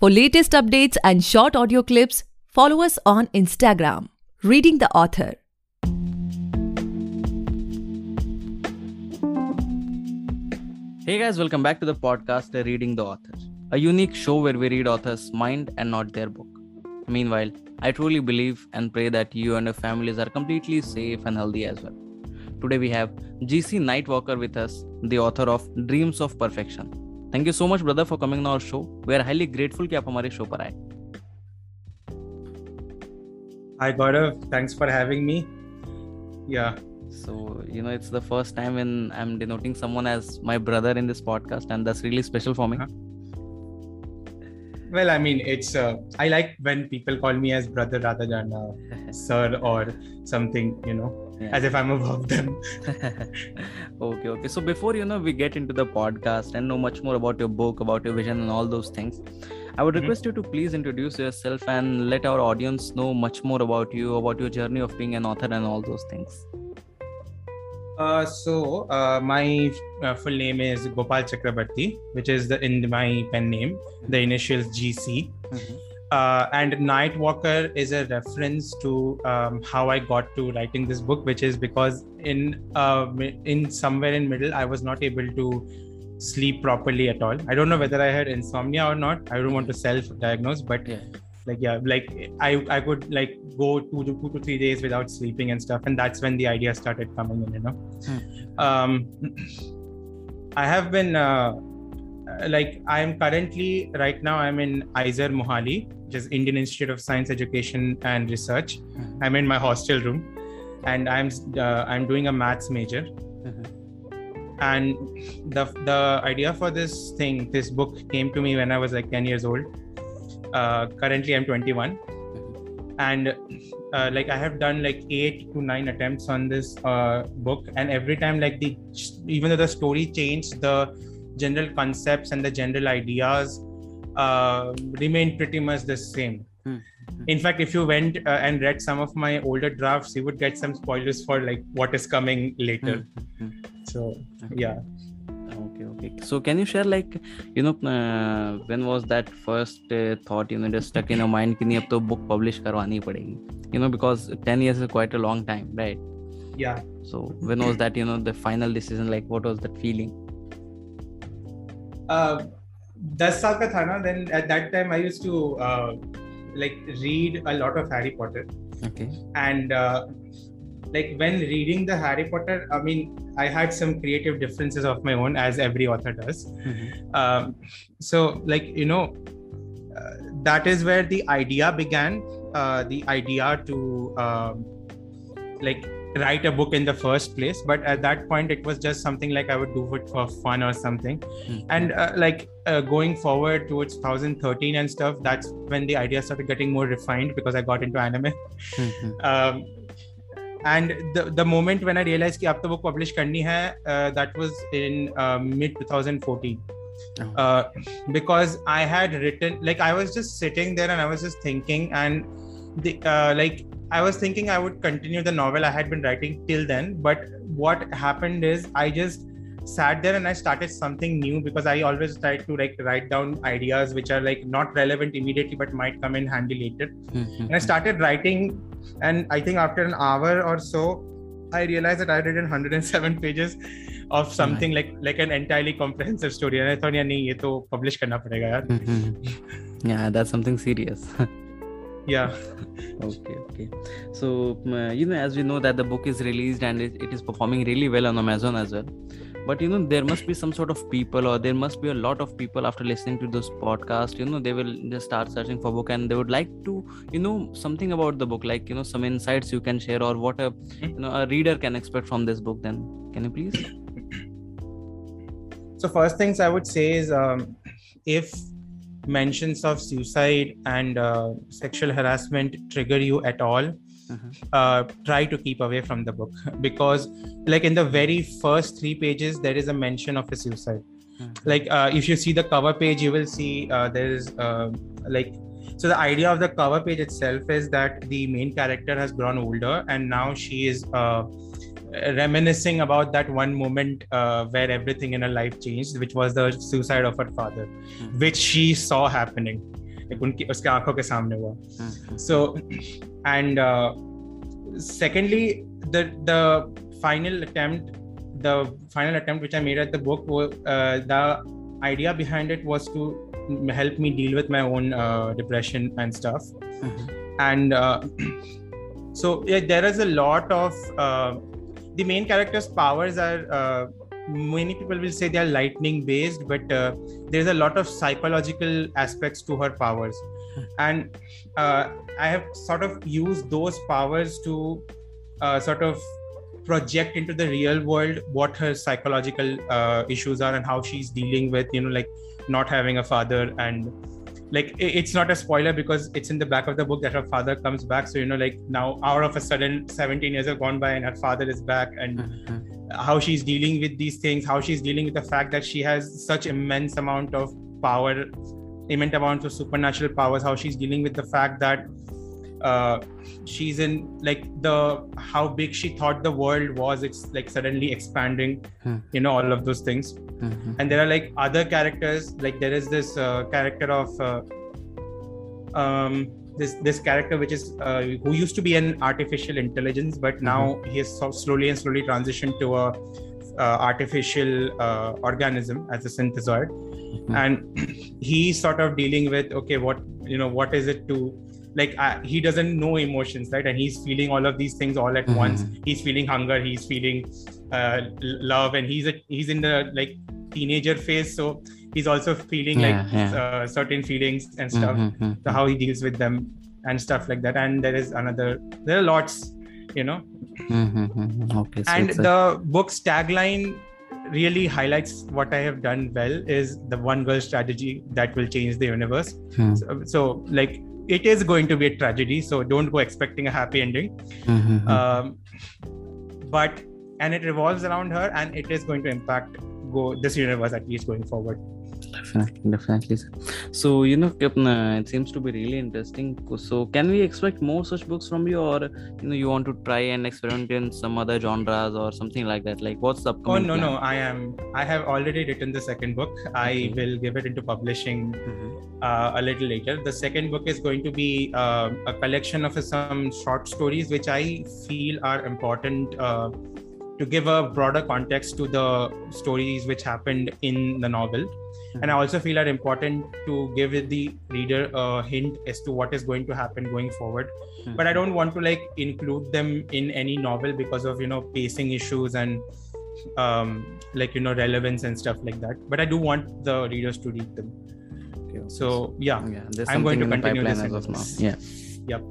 For latest updates and short audio clips, follow us on Instagram, Reading the Author. Hey guys, welcome back to the podcast Reading the Author, a unique show where we read authors' mind and not their book. Meanwhile, I truly believe and pray that you and your families are completely safe and healthy as well. Today we have GC Nightwalker with us, the author of Dreams of Perfection. Thank you so much, brother, for coming on our show. We are highly grateful कि आप हमारे show पर आए. Hi Gaurav, thanks for having me. Yeah. So, you know, it's the first time when I'm denoting someone as my brother in this podcast, and that's really special for me. Uh-huh. Well, I mean, it's uh, I like when people call me as brother rather than uh, sir or something, you know, Yeah. as if I'm above them. okay, okay. So before you know we get into the podcast and know much more about your book, about your vision, and all those things, I would Mhm. request you to please introduce yourself and let our audience know much more about you, about your journey of being an author, and all those things. Uh, so uh, my uh, full name is Gopal Chakrabarti, which is the in my pen name, the initials GC. Uh, and Nightwalker is a reference to um, how I got to writing this book, which is because in uh, in somewhere in middle I was not able to sleep properly at all. I don't know whether I had insomnia or not. I don't want to self-diagnose, but Yeah. like yeah, like I I could like go two to two to three days without sleeping and stuff, and that's when the idea started coming in. You know, um, I have been. Uh, like I am currently right now I'm in IISER Mohali, which is Indian Institute of Science Education and Research. I'm in my hostel room, and I'm uh, I'm doing a maths major. And the the idea for this thing, this book, came to me when I was like 10 years old. Uh, currently, I'm 21, and uh, like I have done like eight to nine attempts on this uh, book, and every time like the even though the story changed, the general concepts and the general ideas uh, remain pretty much the same. Hmm. In fact, if you went uh, and read some of my older drafts, you would get some spoilers for like what is coming later. So yeah, Okay, okay. So can you share like, you know, uh, when was that first uh, thought, you know, just stuck in your mind कि नहीं अब तो book publish करवानी ही पड़ेगी. You know, because 10 years is quite a long time, right? yeah. So when was that, you know, the final decision? Like, what was that feeling? Uh, 10 साल का था ना then at that time I used to uh, like read a lot of Harry Potter. Okay. and uh, like when reading the harry potter i mean i had some creative differences of my own as every author does um, so like you know uh, that is where the idea began uh, the idea to um, like write a book in the first place but at that point it was just something like i would do it for fun or something and uh, like uh, going forward towards 2013 and stuff that's when the idea started getting more refined because i got into anime um, and the the moment when I realized कि अब तो book publish करनी है uh, that was in uh, mid 2014 Oh. uh, because I had written like I was just sitting there and I was just thinking and the uh, like I was thinking I would continue the novel I had been writing till then but what happened is I just sat there and I started something new because I always try to like write down ideas which are like not relevant immediately but might come in handy later. Mm-hmm. And I started writing, and I think after an hour or so, I realized that I had written 107 pages of something like like an entirely comprehensive story. And I thought, yeah, nahin, to publish karna padega, yaar. Mm-hmm. Yeah, that's something serious. yeah okay okay so uh, you know as we know that the book is released and it, it is performing really well on amazon as well but you know, there must be some sort of people, or there must be a lot of people after listening to this podcast. You know, they will just start searching for book, and they would like to, you know, something about the book, like you know, some insights you can share, or what a you know a reader can expect from this book. Then, can you please? So first things I would say is um, if mentions of suicide and uh, sexual harassment trigger you at all, Uh-huh. uh, try to keep away from the book. Because like in the very first three pages there is a mention of a suicide. Like uh, if you see the cover page you will see uh, there is uh, like so the idea of the cover page itself is that the main character has grown older and now she is uh, reminiscing about that one moment uh, where everything in her life changed which was the suicide of her father which she saw happening उनकी उसके आंखों के सामने हुआ Mhm. so and uh, secondly the the final attempt the final attempt which i made at the book was uh, the idea behind it was to help me deal with my own uh, depression and stuff Mhm. and uh, so yeah, there is a lot of uh, the main character's powers are uh, many people will say they are lightning based but uh, there's a lot of psychological aspects to her powers. And uh, i have sort of used those powers to uh, sort of project into the real world what her psychological uh, issues are and how she's dealing with you know like not having a father and like it's not a spoiler because it's in the back of the book that her father comes back so you know like now out of a sudden 17 years have gone by and her father is back and Mhm. how she's dealing with these things how she's dealing with the fact that she has such immense amount of power immense amounts of supernatural powers how she's dealing with the fact that uh, she's in like the how big she thought the world was it's like suddenly expanding Hmm. you know all of those things Mhm. and there are like other characters like there is this uh, character of uh, um this this character which is uh, who used to be an artificial intelligence but now he has so slowly and slowly transitioned to a uh, artificial uh, organism as a synthesoid Mhm. and he's sort of dealing with okay what you know what is it to like uh, he doesn't know emotions right and he's feeling all of these things all at Mhm. once he's feeling hunger he's feeling uh, love and he's a, he's in the like teenager phase so he's also feeling Yeah, like yeah. Uh, certain feelings and stuff Mhm. so how he deals with them and stuff like that and there is another there are lots you know Mhm. okay so and it's a- the book's tagline really highlights what i have done well is the one girl strategy that will change the universe Hmm. so, so like it is going to be a tragedy so don't go expecting a happy ending Mhm. um, but and it revolves around her and it is going to impact go this universe at least going forward definitely definitely sir. so you know it seems to be really interesting so can we expect more such books from you or you know you want to try and experiment in some other genres or something like that like what's the oh no plan? no i am i have already written the second book i Okay. will give it into publishing Mhm. uh, a little later. The second book is going to be uh, a collection of some short stories, which I feel are important uh, to give a broader context to the stories which happened in the novel. And I also feel are important to give the reader a hint as to what is going to happen going forward. But I don't want to like include them in any novel because of you know pacing issues and um, like you know relevance and stuff like that. But I do want the readers to read them. Okay. So yeah, yeah I'm going to continue this as of now yeah yep.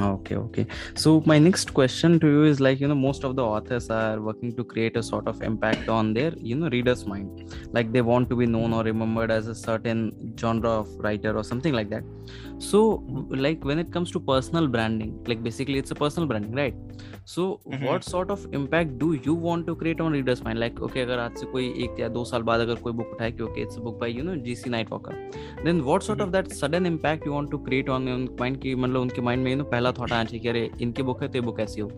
Okay okay. So my next question to you is like you know most of the authors are working to create a sort of impact on their you know readers mind. Like they want to be known or remembered as a certain genre of writer or something like that so like when it comes to personal branding like basically it's a personal branding right so Mhm. what sort of impact do you want to create on readers mind like okay अगर आज से कोई एक या दो साल बाद अगर कोई बुक उठाए कि okay it's a book by you know GC Nightwalker then what sort mm-hmm. of that sudden impact you want to create on your mind कि मतलब उनके mind में you know पहला thought आना चाहिए कि अरे इनकी बुक है तो ये बुक ऐसी हो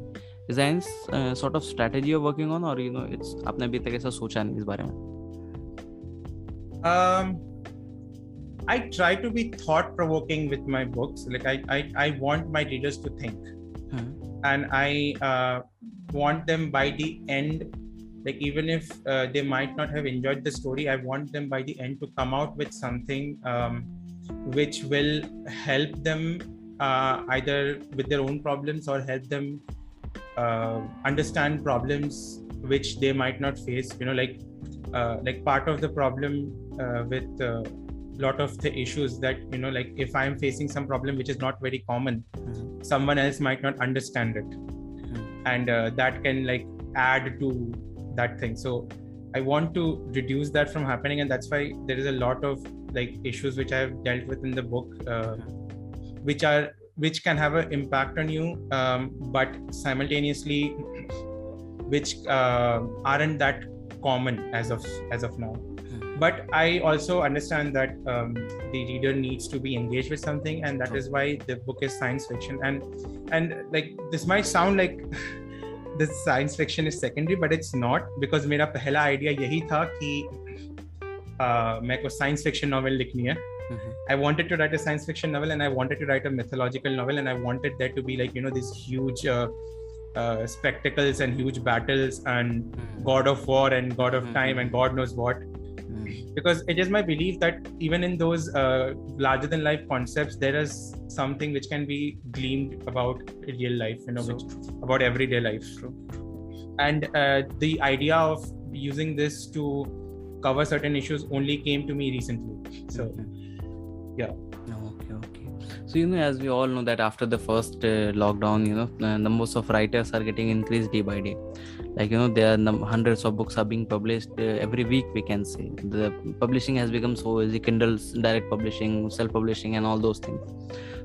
is there any uh, sort of strategy you're working on or you know it's आपने अभी तक ऐसा सोचा नहीं इस बारे में Um, I try to be thought provoking with my books. Like I, I, I want my readers to think, and I uh, want them by the end. Like even if uh, they might not have enjoyed the story, I want them by the end to come out with something um, which will help them uh, either with their own problems or help them uh, understand problems which they might not face. You know, like uh, like part of the problem uh, with lot of the issues that you know like if i'm facing some problem which is not very common Mhm. someone else might not understand it. And uh, that can like add to that thing. So i want to reduce that from happening and that's why there is a lot of like issues which i have dealt with in the book uh, which are which can have an impact on you um, but simultaneously which uh, aren't that common as of as of now but i also understand that um, the reader needs to be engaged with something and that is why the book is science fiction and and like this might sound like this science fiction is secondary but it's not because मेरा पहला idea यही था कि uh, मेरे को science fiction novel लिखनी है Mhm. I wanted to write a science fiction novel and I wanted to write a mythological novel and I wanted there to be like you know these huge uh, uh, spectacles and huge battles and Mhm. god of war and god of Mhm. time and god knows what Mhm. because it is my belief that even in those uh, larger than life concepts there is something which can be gleaned about real life you know So which, about everyday life True. and uh, the idea of using this to cover certain issues only came to me recently so Mhm. yeah. Okay, okay. So you know, as we all know that after the first uh, lockdown, you know, uh, numbers of writers are getting increased day by day Like you know, there are num- hundreds of books are being published uh, every week. We can say the publishing has become so easy. Kindle's direct publishing, self-publishing, and all those things.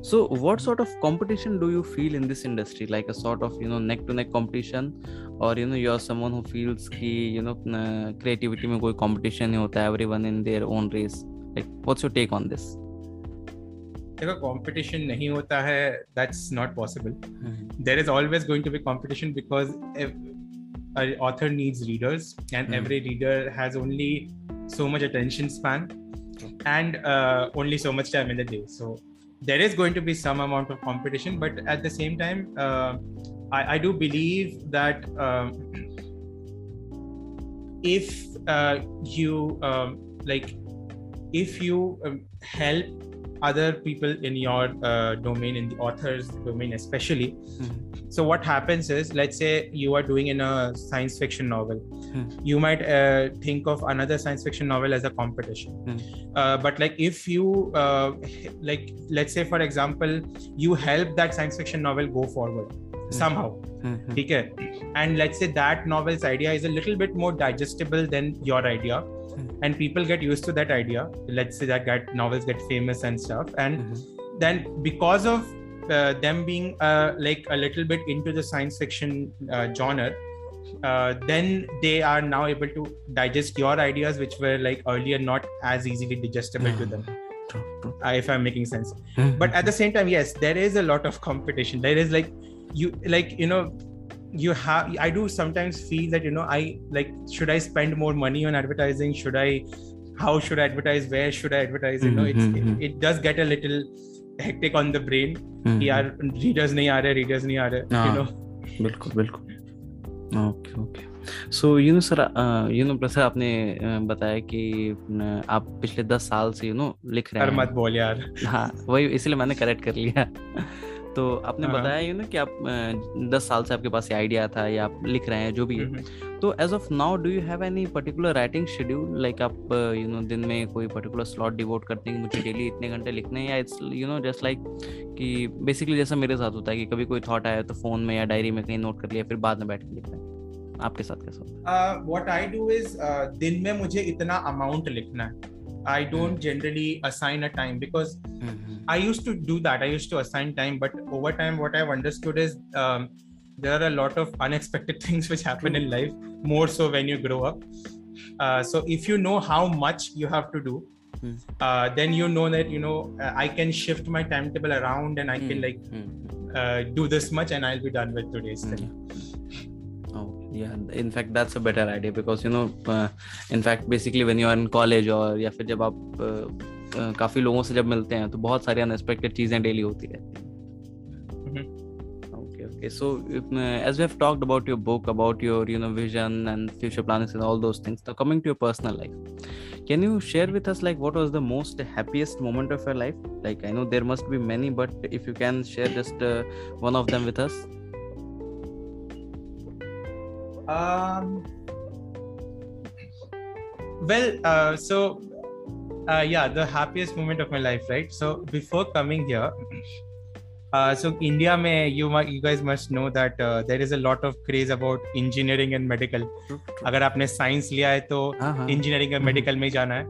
So, what sort of competition do you feel in this industry? Like a sort of you know neck-to-neck competition, or you know you're someone who feels कि you know uh, creativity में कोई competition नहीं होता है. Everyone in their own race. Like, what's your take on this? देखो competition नहीं होता है that's not possible there is always going to be competition because if an author needs readers and Mhm. every reader has only so much attention span and uh, only so much time in the day so there is going to be some amount of competition but at the same time uh, I, I do believe that um, if uh, you um, like if you um, help other people in your uh, domain in the author's domain especially so what happens is let's say you are doing in a science fiction novel Hmm. you might uh, think of another science fiction novel as a competition Hmm. uh, but like if you uh, like let's say for example you help that science fiction novel go forward somehow Mhm. ठीक है and let's say that novel's idea is a little bit more digestible than your idea Hmm. and people get used to that idea let's say that get, novels get famous and stuff and Mhm. then because of uh, them being uh, like a little bit into the science fiction uh, genre uh, then they are now able to digest your ideas which were like earlier not as easily digestible to them True, true. uh, if i'm making sense Mhm. but at the same time yes there is a lot of competition there is like you like you know you have i do sometimes feel that you know i like should i spend more money on advertising should i how should i advertise where should i advertise you know it's Mhm, it, it does get a little hectic on the brain Mhm. कि यार readers नहीं आ रहे readers नहीं आ रहे हाँ. you know बिल्कुल बिल्कुल okay okay so you know sir you know sir आपने uh, बताया कि uh, आप पिछले दस साल से यू you नो know, लिख रहे हैं मत बोल यार हाँ वही इसलिए मैंने करेक्ट कर लिया तो आपने हाँ। बताया यू नो कि आप दस साल से आपके पास ये आइडिया था या आप लिख रहे हैं जो भी है। हम्म। तो as of now do you have any particular writing schedule like आप यू नो दिन में कोई पर्टिकुलर स्लॉट डिवोट करते हैं कि मुझे डेली इतने घंटे लिखने हैं? या it's you know just like कि बेसिकली जैसा मेरे साथ होता है कि कभी कोई थॉट आया तो फ़ोन में या डायरी में कहीं नोट कर लिया फिर बाद में बैठ के लिखना है। आपके साथ कैसा व्हाट आई डू इज़ दिन में मुझे इतना अमाउंट लिखना है। i hmm. don't generally assign a time because mm-hmm. i used to do that i used to assign time but over time what i've understood is um, there are a lot of unexpected things which happen True. in hmm. life more so when you grow up uh, so if you know how much you have to do mm. uh, then you know that you know uh, i can shift my timetable around and i mm. can hmm. like uh, do this much and i'll be done with today's thing Oh, yeah. In fact, that's a better idea because you know, uh, in fact, basically when you are in college और या फिर जब आप uh, uh, काफी लोगों से जब मिलते हैं तो बहुत सारी अनएक्सपेक्टेड चीजें डेली होती रहती हैं Mhm. Okay, okay. So, uh, as we have talked about your book, about your you know vision and future plans and all those things. Now, coming to your personal life, can you share with us like what was the most happiest moment of your life? Like I know there must be many, but if you can share just uh, one of them with us. Um, well, uh, so uh, yeah, the happiest moment of my life, right? So before coming here, uh, so India, may you might you guys must know that uh, there is a lot of craze about engineering and medical. अगर आपने science लिया है तो हाँ हाँ engineering and Mhm. medical में jana जाना है.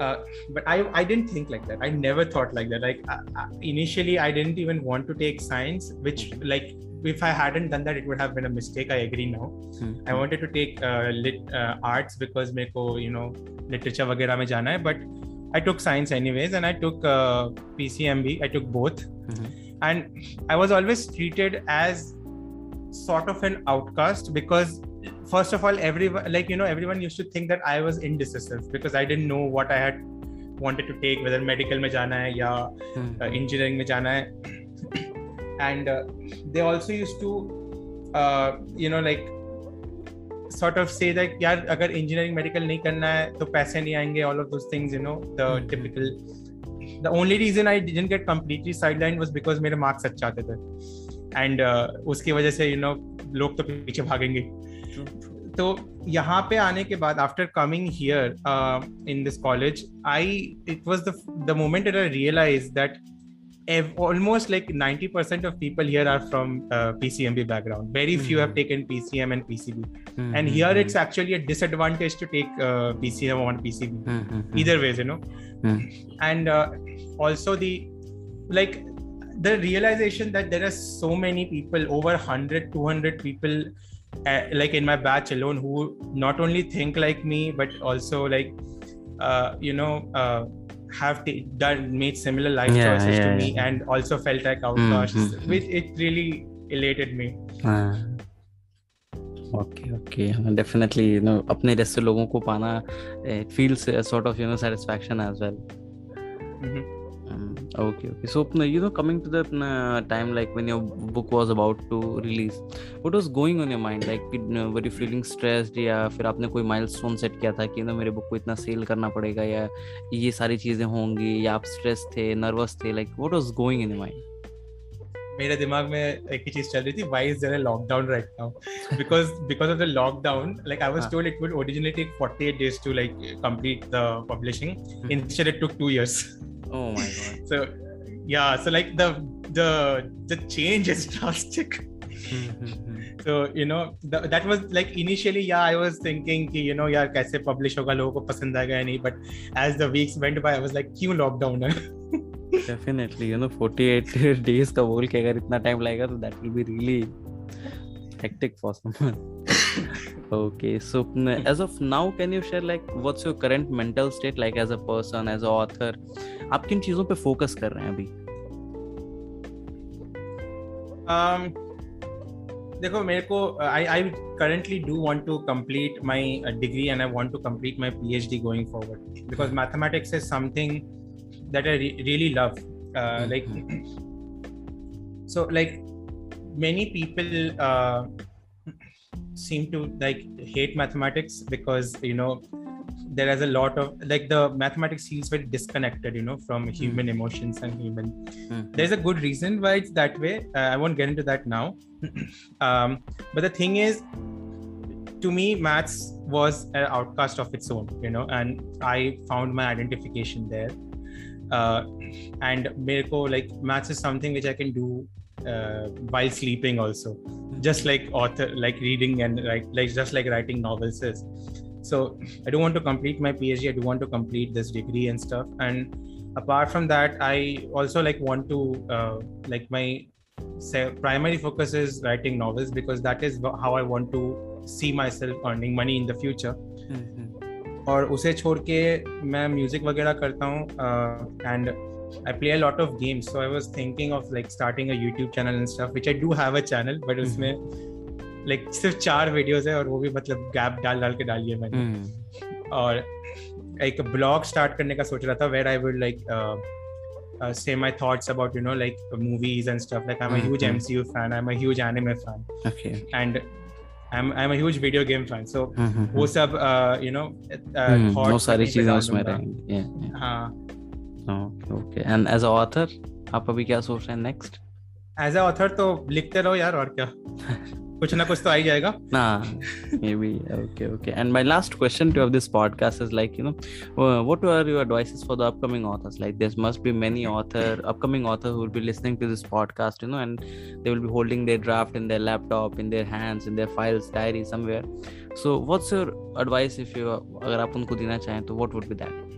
Uh, but I, I didn't think like that. I never thought like that. Like uh, uh, initially i didn't even want to take science which like if i hadn't done that it would have been a mistake. I agree now. Mm-hmm. i wanted to take uh, lit uh, arts because meko you know literature wagera mein jana hai. But i took science anyways and i took uh, pcmb i took both. Mm-hmm. and i was always treated as sort of an outcast because first of all everyone like you know everyone used to think that I was indecisive because I didn't know what I had wanted to take whether medical में जाना है या Hmm. uh, engineering में जाना है and uh, they also used to uh, you know like sort of say that यार अगर engineering medical नहीं करना है तो पैसे नहीं आएँगे all of those things you know the Mhm. typical the only reason I didn't get completely sidelined was because मेरे marks अच्छे आते थे and uh, उसकी वजह से you know लोग तो पीछे भागेंगे तो यहाँ पे आने के बाद after coming here in this college I it was the moment I realize that almost like ninety percent of people here are from P C M B background very few have taken P C M and P C B and here it's actually a to take P C M on P C B इधर ways you know and also दाइक the realization that there are so many people over hundred two hundred people uh, like in my batch alone who not only think like me but also like uh, you know uh, have t- done made similar life Yeah, choices to yeah, me yeah. and also felt like outcasts mhm. which it really elated me okay okay definitely you know अपने जैसे लोगों को पाना it feels sort of you know satisfaction as well Mhm. okay okay so you know coming to the uh, time like when your book was about to release what was going on your mind like you know, were you feeling stressed या फिर आपने कोई milestone set किया था कि ना मेरे book को इतना सेल करना पड़ेगा या ये सारी चीज़ें होंगी या आप स्ट्रेस थे नर्वस थे like what was going in mind मेरे दिमाग में एक ही चीज़ चल रही थी why is there a lockdown right now because because of the lockdown like I was हाँ. Told it would originally take 48 days to like complete the publishing instead it took 2 years oh my god so yeah so like the the the change is drastic so you know the, that was like initially yeah i was thinking कि you know यार कैसे publish होगा लोगों को पसंद आएगा या नहीं but as the weeks went by i was like क्यों lockdown है definitely you know 48 days का बोल के अगर इतना टाइम लगेगा तो that will be really hectic for someone Okay, so mm, as of now, can you share like what's your current mental state like as a person, as a author? आप किन चीज़ों पे फोकस कर रहे हैं अभी? Um, देखो मेरे को I I currently do want to complete my degree and I want to complete my PhD going forward because mathematics is something that I really love like so like many people seem to like hate mathematics because you know there is a lot of like the mathematics feels very disconnected, you know, from human emotions and human. There's a good reason why it's that way. Uh, i won't get into that now. Um, but the thing is to me maths was an outcast of its own you know and i found my identification there. Uh, and mirko like maths is something which i can do uh, while sleeping also just like author like reading and like like just like writing novels is so i do want to complete my phd i do want to complete this degree and stuff and apart from that i also like want to uh, like my say, primary focus is writing novels because that is wh- how i want to see myself earning money in the future और उसे छोड़ के मैं music वगैरह करता हूँ and I play a lot of games so I was thinking of like starting a YouTube channel and stuff which I do have a channel but उसमें like सिर्फ़ चार वीडियोस है और वो भी मतलब गैप डाल डाल के डाली है मैंने। और एक ब्लॉग स्टार्ट करने का सोच रहा था where I would like say my thoughts about you know like movies and stuff like i'm a huge mcu fan i'm a huge anime fan okay. and i'm i'm a huge video game fan so वो सब you know uh, वो thoughts सारी कहीं पे चीज़ें उसमें रहेंगी yeah, yeah. हाँ। Okay and as a author आप अभी क्या सोच रहे हैं नेक्स्ट एज अ ऑथर तो लिखते रहो यार और क्या? कुछ ना कुछ तो आ ही जाएगा। ना maybe okay okay and my last question two of this podcast is like you know what are your advices for the upcoming authors like there must be many author upcoming author who will be listening to this podcast you know and they will be holding their draft in their laptop in their hands in their files diary somewhere so what's your advice if you अगर आप उनको देना चाहें तो what would be that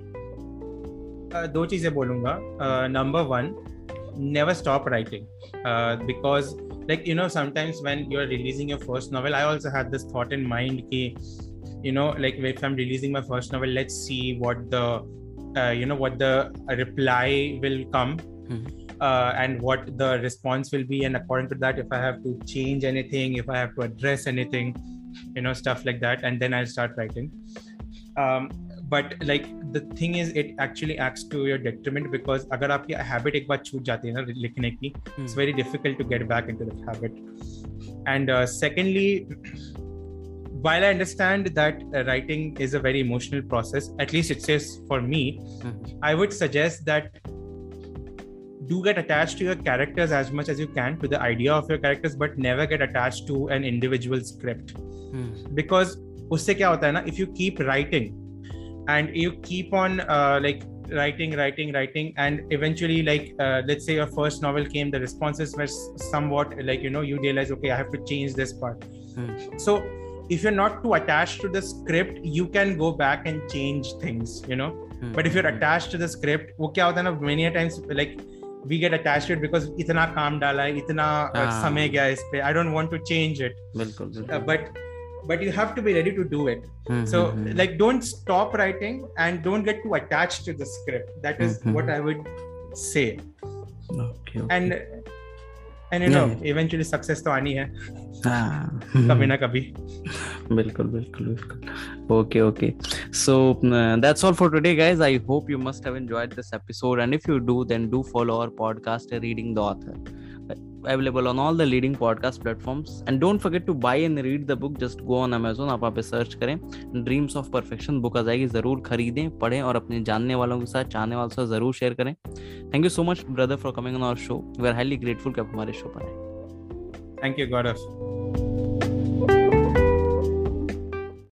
Uh, दो चीज़ें बोलूँगा number one never stop writing uh, because like you know sometimes when you're releasing your first novel i also had this thought in mind ki, you know like if i'm releasing my first novel let's see what the uh, you know what the reply will come Mhm. uh, and what the response will be and according to that if i have to change anything if i have to address anything you know stuff like that and then i'll start writing um, but like the thing is it actually acts to your detriment because अगर आपकी habit एक बार छूट जाती है ना लिखने की it's very difficult to get back into that habit and uh, secondly while I understand that uh, writing is a very emotional process, at least it says for me, mm-hmm. I would suggest that do get attached to your characters as much as you can to the idea of your characters, but never get attached to an individual script. Mm. Because usse kya hota hai na, if you keep writing and you keep on uh, like writing, writing, writing, and eventually, like uh, let's say your first novel came, the responses were somewhat like you know you realize okay, I have to change this part. Mm. So if you're not too attached to the script you can go back and change things you know mm-hmm. but if you're hmm. attached to the script hota hai na many times like we get attached to it because itna kaam dala hai itna ah. samay gaya is pe i don't want to change it bilkul, bilkul. Uh, but but you have to be ready to do it mm-hmm. so hmm. like don't stop writing and don't get too attached to the script that is mm-hmm. what i would say okay, okay. and and you know eventually success to aani hai कभी ना कभी बिल्कुल बिल्कुल बिल्कुल okay okay so uh, that's all for today guys i hope you must have enjoyed this episode and if you do then do follow our podcast reading the author available on all the leading podcast platforms. And don't forget to buy and read the book. Just go on amazon, आप पे search करें. Dreams of Perfection book आ जाएगी, ज़रूर खरीदें, पढ़ें और अपने जानने वालों के साथ, चाहने वालों के साथ ज़रूर शेयर करें. Thank you so much brother for coming on our show we are highly grateful कि आप हमारे शो पर आए. Thank you God